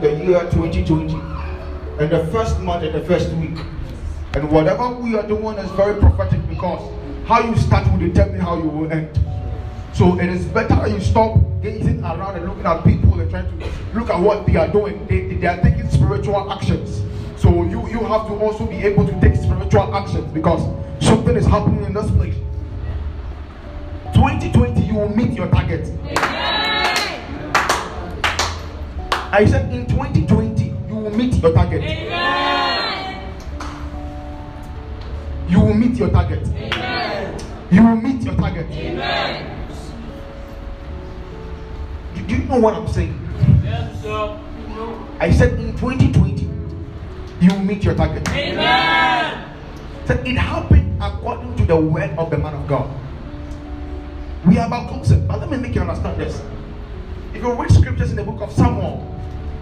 the year 2020 and the first month and the first week. And whatever we are doing is very prophetic because how you start will determine how you will end. So it is better you stop gazing around and looking at people and trying to look at what they are doing. They, they are taking spiritual actions. So you, you have to also be able to take spiritual actions because something is happening in this place. 2020, you will meet your target. I said in 2020, you will meet your target. You will meet your target. You will meet your target. Do, do you know what I'm saying? Yes, sir. I said in 2020, you will meet your target. Amen. So it happened according to the word of the man of God. We are about concept, but let me make you understand this. If you read scriptures in the book of Samuel,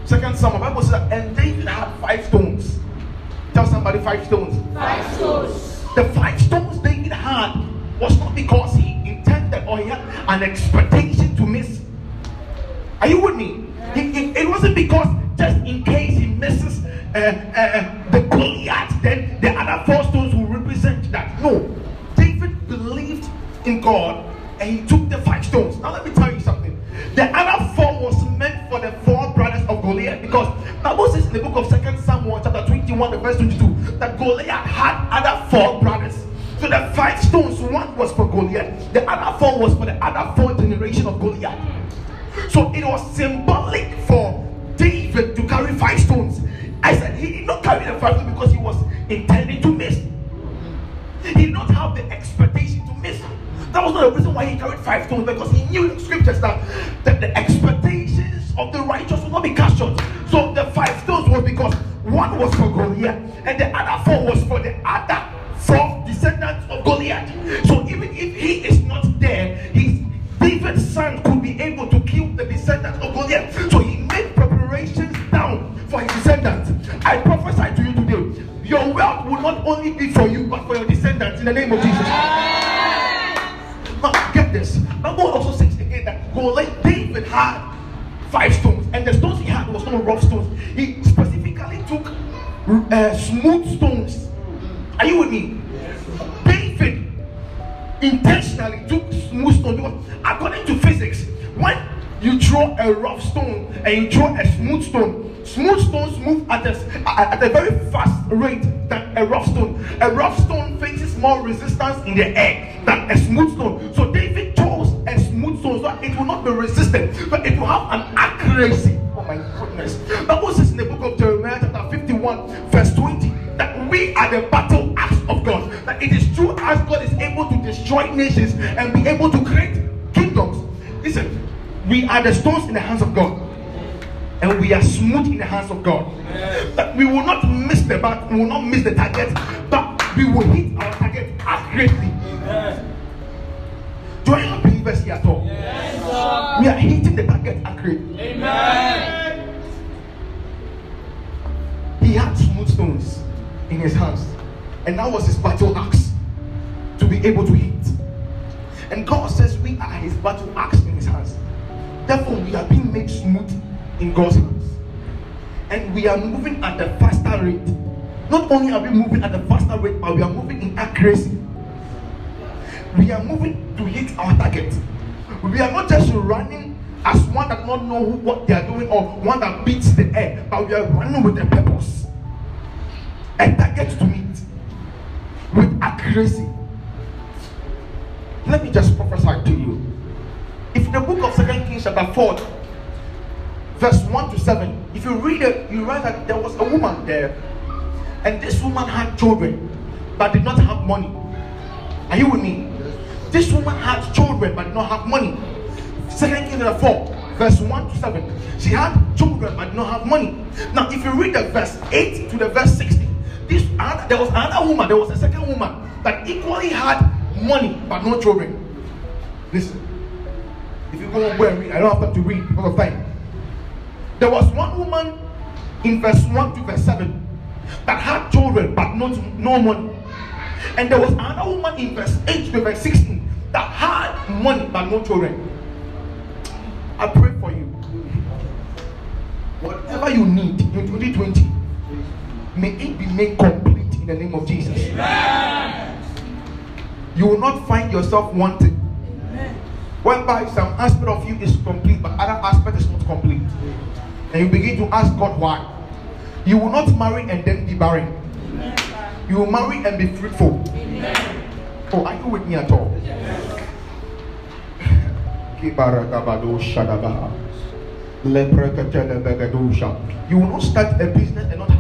Second Samuel, Bible says that and David had five stones. Tell somebody five stones. Five stones. The five stones David had was not because he intended or he had an expectation to miss. Are you with me? He- he- it wasn't because just in case he misses uh, uh, uh, the Goliath, then the other four stones will represent that. No, David believed in God and he took the five stones. Now let me tell you because Bible says in the book of Second Samuel chapter 21, the verse 22, that Goliath had other four brothers. So the five stones, one was for Goliath, the other four was for the other four generation of Goliath. So it was symbolic for David to carry five stones. I said he did not carry the five stones because he was intending to miss. He did not have the expectation to miss. That was not the reason why he carried five stones because he knew in scriptures that, that the expectations of the righteous will not be cast short. One was for Goliath and the other four was for the other four descendants of Goliath. So even if he is not there, his David's son could be able to kill the descendants of Goliath. So he made preparations down for his descendants. I prophesy to you today, your wealth will not only be for you, but for your descendants in the name of Jesus. Now get this. Bible also says again that Goliath, David had five stones, and the stones he had was not rough stones. He took uh, smooth stones. Are you with me? David intentionally took smooth stone because according to physics, when you throw a rough stone and you throw a smooth stone, smooth stones move at a, at a very fast rate than a rough stone. A rough stone faces more resistance in the air than a smooth stone. So David chose a smooth stone so it will not be resistant, but it will have an accuracy. Oh my goodness. Bible says in the book 1 verse 20 that we are the battle axe of God. That it is through us God is able to destroy nations and be able to create kingdoms. Listen, we are the stones in the hands of God. And we are smooth in the hands of God. That we will not miss the mark, we will not miss the target, but we will hit our target. In his hands, and that was his battle axe to be able to hit. And God says we are his battle axe in his hands. Therefore, we are being made smooth in God's hands, and we are moving at a faster rate. Not only are we moving at a faster rate, but we are moving in accuracy. We are moving to hit our target. We are not just running as one that not know what they are doing or one that beats the air, but we are running with a purpose, a target to meet with accuracy. Let me just prophesy to you. If the book of Second Kings chapter 4, verse 1 to 7, if you read it, you read that there was a woman there, and this woman had children but did not have money. Are you with me? This woman had children but did not have money. Second Kings chapter 4, verse 1 to 7. She had children but did not have money. Now, if you read the verse 8 to the verse 16, this there was another woman, there was a second woman that equally had money but no children. Listen, if you go and read, I don't have time to read because of time. There was one woman in verse 1 to verse 7 that had children but not no money. And there was another woman in verse 8 to verse 16 that had money but no children. I pray for you. Whatever you need in 2020, may it be made complete in the name of Jesus. You will not find yourself wanting. Whereby some aspect of you is complete, but other aspect is not complete. And you begin to ask God why. You will not marry and then be barren. You will marry and be fruitful. Oh, are you with me at all? You will not start a business and not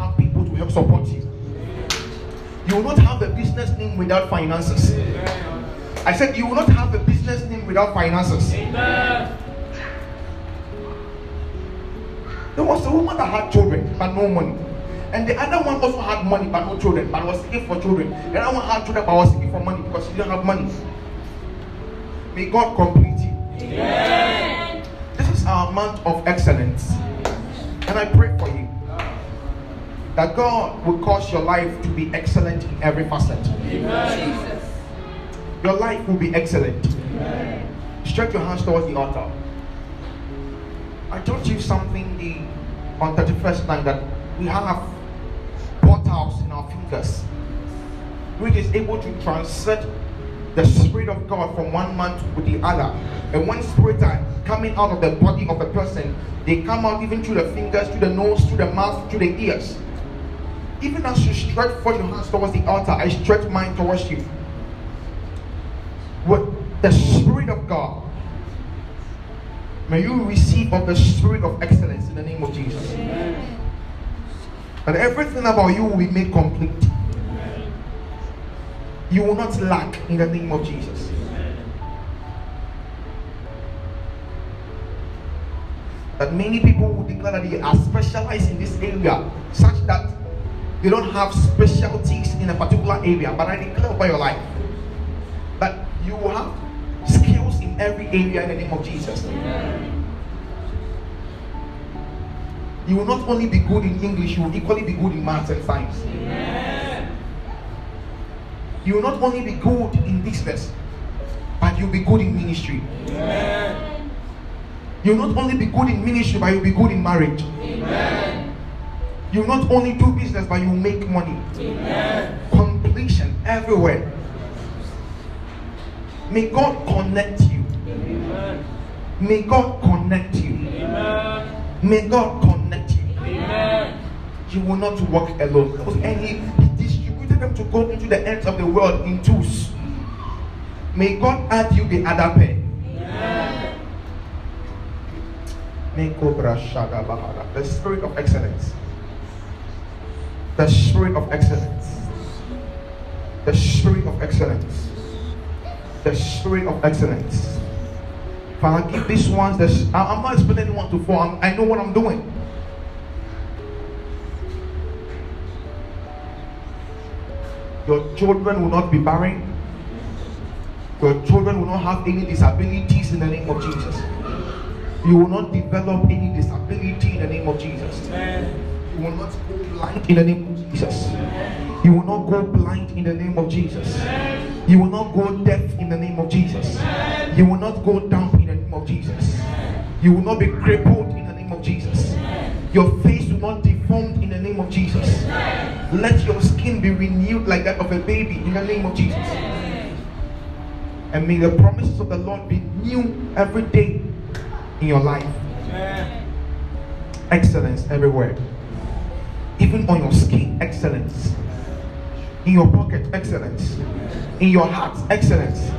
help support you. You will not have a business name without finances. I said you will not have a business name without finances. There was a woman that had children but no money. And the other one also had money but no children, but was seeking for children. The other one had children but was seeking for money because she didn't have money. May God complete you. This is our month of excellence. And I pray for you that God will cause your life to be excellent in every facet. Your life will be excellent. Stretch your hands towards the altar. I taught you something the on 31st night that we have portals in our fingers, which is able to transit the spirit of God from one man to the other. And when spirits are coming out of the body of a person, they come out even through the fingers, through the nose, through the mouth, through the ears. Even as you stretch forth your hands towards the altar, I stretch mine towards you. With the Spirit of God, may you receive of the Spirit of excellence in the name of Jesus. and everything about you will be made complete. You will not lack in the name of Jesus. That many people will declare that they are specialized in this area, such that they don't have specialties in a particular area. But I declare over your life that you will have skills in every area in the name of Jesus. You will not only be good in English, you will equally be good in maths and science. You will not only be good in business, but you'll be good in ministry. You'll not only be good in ministry, but you'll be good in marriage. You'll not only do business, but you'll make money. Completion everywhere. May God connect you. May God connect you. May God connect you. You will not walk alone. And he, he distributed them to go into the ends of the world in twos. May God add you the other pair. May Cobra Shada Bahara. The spirit of excellence. The spirit of excellence. The spirit of excellence. The spirit of excellence. Father, give these ones. I'm not expecting anyone to fall. I'm, I know what I'm doing. Your children will not be barren. Your children will not have any disabilities in the name of Jesus. You will not develop any disability in the name of Jesus. You will not go blind in the name of Jesus. You will not go blind in the name of Jesus. You will not go deaf in the name of Jesus. You will not go down in the name of Jesus. You will not be crippled in the name of Jesus. Your face will not be deformed in the name of Jesus. Let your skin be renewed like that of a baby in the name of Jesus. And may the promises of the Lord be new every day in your life. Excellence everywhere. Even on your skin, excellence. In your pocket, excellence. In your heart, excellence.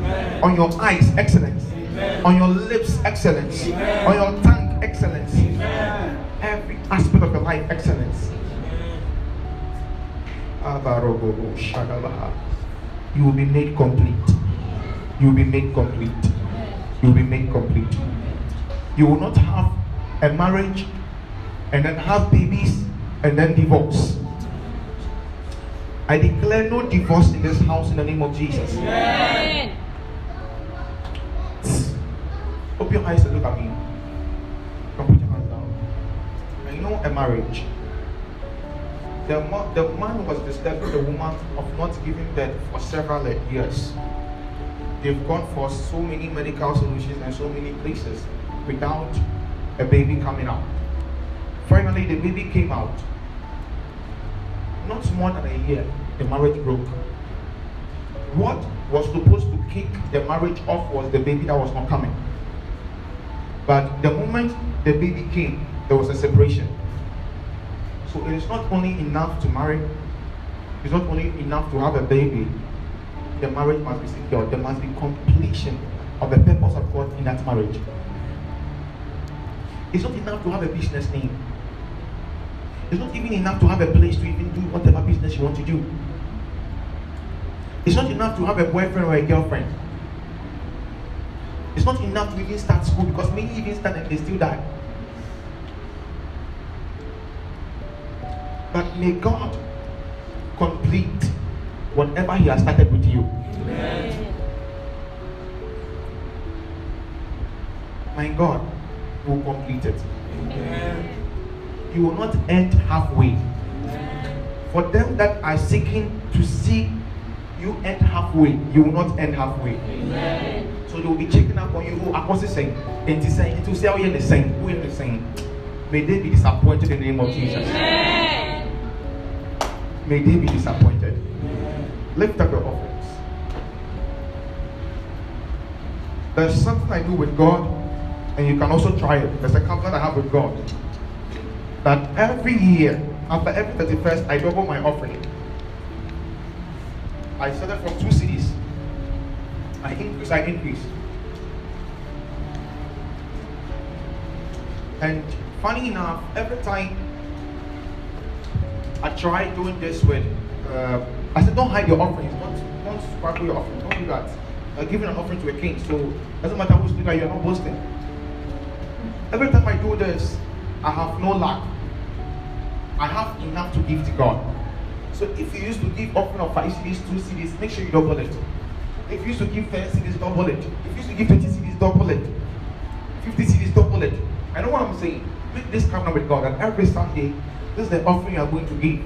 On your eyes, excellence. On your lips, excellence. On your tongue, excellence. Every aspect of your life, excellence. You will be made complete. You will be made complete. You will be made complete. You will not have a marriage and then have babies and then divorce. I declare no divorce in this house in the name of Jesus. Open your eyes and look at me. Come put your hands down. I know a marriage. The, ma- the man was disturbing the woman of not giving birth for several years. They've gone for so many medical solutions and so many places without a baby coming out. Finally, the baby came out. Not more than a year, the marriage broke. What was supposed to kick the marriage off was the baby that was not coming. But the moment the baby came, there was a separation. So it is not only enough to marry, it's not only enough to have a baby. The marriage must be secure. There must be completion of the purpose of God in that marriage. It's not enough to have a business name. It's not even enough to have a place to even do whatever business you want to do. It's not enough to have a boyfriend or a girlfriend. It's not enough to even start school because many even start and they still die. But may God complete whatever He has started with you. Amen. My God will complete it. Amen. You will not end halfway. For them that are seeking to see you end halfway, you will not end halfway. Amen. So they will be checking up on you. Oh, I was saying, and to say, to say, oh, you're the same, oh, who are the same. May they be disappointed in the name of Jesus. Amen. May they be disappointed. Lift up your offerings. There's something I do with God, and you can also try it. There's a covenant I have with God that every year, after every 31st, I double my offering. I started from two cedis. I increase, I increase. And funny enough, every time I try doing this with, uh, I said, don't hide your offerings. Don't, don't sparkle your offering. Don't do that. Uh, giving an offering to a king. So, doesn't matter who's doing you're not boasting. Every time I do this, I have no lack. I have enough to give to God. So if you used to give offering of five cedis, two cedis, make sure you double it. If you used to give 10 cedis, double it. If you used to give 20 cedis, double it. 50 cedis, double it. I know what I'm saying. Make this covenant with God and every Sunday, this is the offering you are going to give.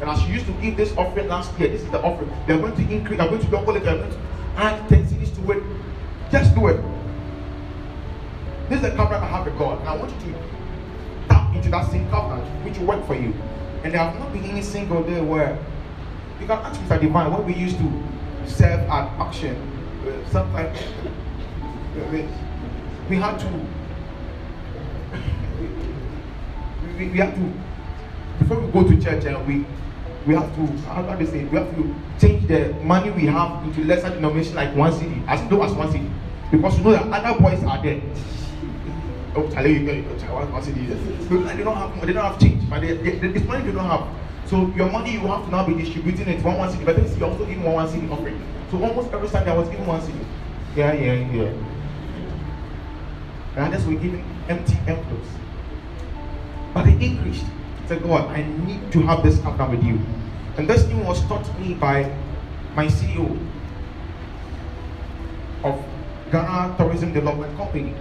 And as you used to give this offering last year, this is the offering. They are going to increase, they are going to double it, they are going to add 10 cedis to it. Just do it. This is the covenant I have with God. And I want you to into that same covenant which will work for you. And there have not been any single day where you can ask Mr. Divine when we used to serve at action. Uh, sometimes uh, we, we had to we, we, we have to before we go to church and we we have to how do I say we have to change the money we have into lesser denomination like one cedi as low as one cedi because you know that other boys are there. Oh, Charlie, you get one, one cedi. Because they don't have they don't have change, but they, they, this money they don't have. So your money you have to now be distributing it one one cedi. But then you also give one one cedi offering. So almost every Sunday I was giving one cedi. Yeah, yeah, yeah. And others were giving empty envelopes. But they increased. I said, God, I need to have this covenant with you. And this thing was taught me by my CEO of Ghana Tourism Development Company.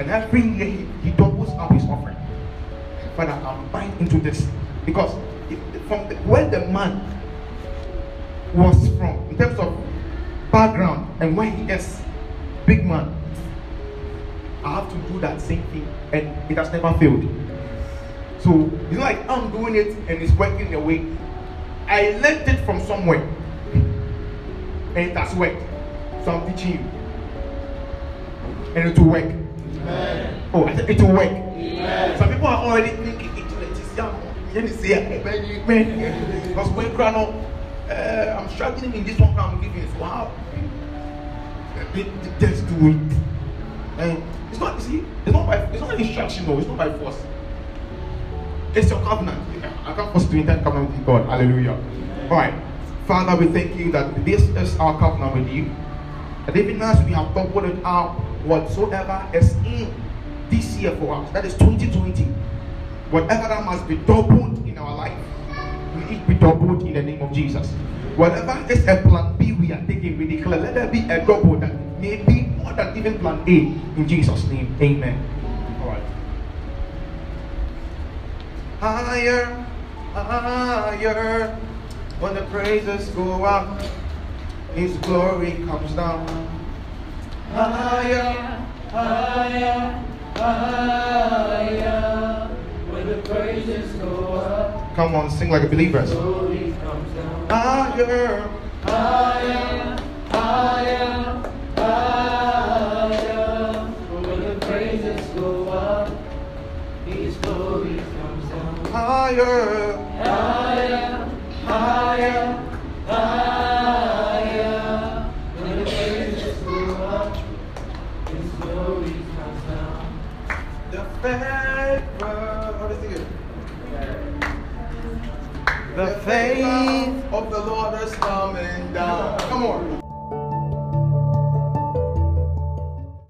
And every year he, he doubles up his offering. Father, I'm buying into this. Because it, from the, where the man was from, in terms of background and where he is, big man, I have to do that same thing, and it has never failed. So it's like I'm doing it and it's working the way. I learned it from somewhere, and it has worked. So I'm teaching you, and it will work. Amen. Oh, I said it will work. Amen. Some people are already thinking it is young. Let me see it, man, man. Because when grano, uh, I'm struggling in this one, I'm giving it. Wow, It- it- just do it. And it's not, you see, it's not by, it's not an instruction, no, it's not by force. It's your covenant. I can't force to intend covenant with God. Hallelujah. All right, Father, we thank you that this is our covenant with you. And even as we have doubled it out, whatsoever is in this year for us, that is 2020, whatever that must be doubled in our life, may it be doubled in the name of Jesus. Whatever is a plan B we are taking, we declare, let there be a double that may be more than even plan A. In Jesus' name, amen. Higher, higher, when the praises go up, His glory comes down higher, higher, higher. When the praises go up. Come on, sing like a believer. Glory comes down. Higher, higher, higher, higher. When the praises go up, His glory comes down. Higher, higher, higher. The favor. What is it? The faith of the Lord is coming down. Come on.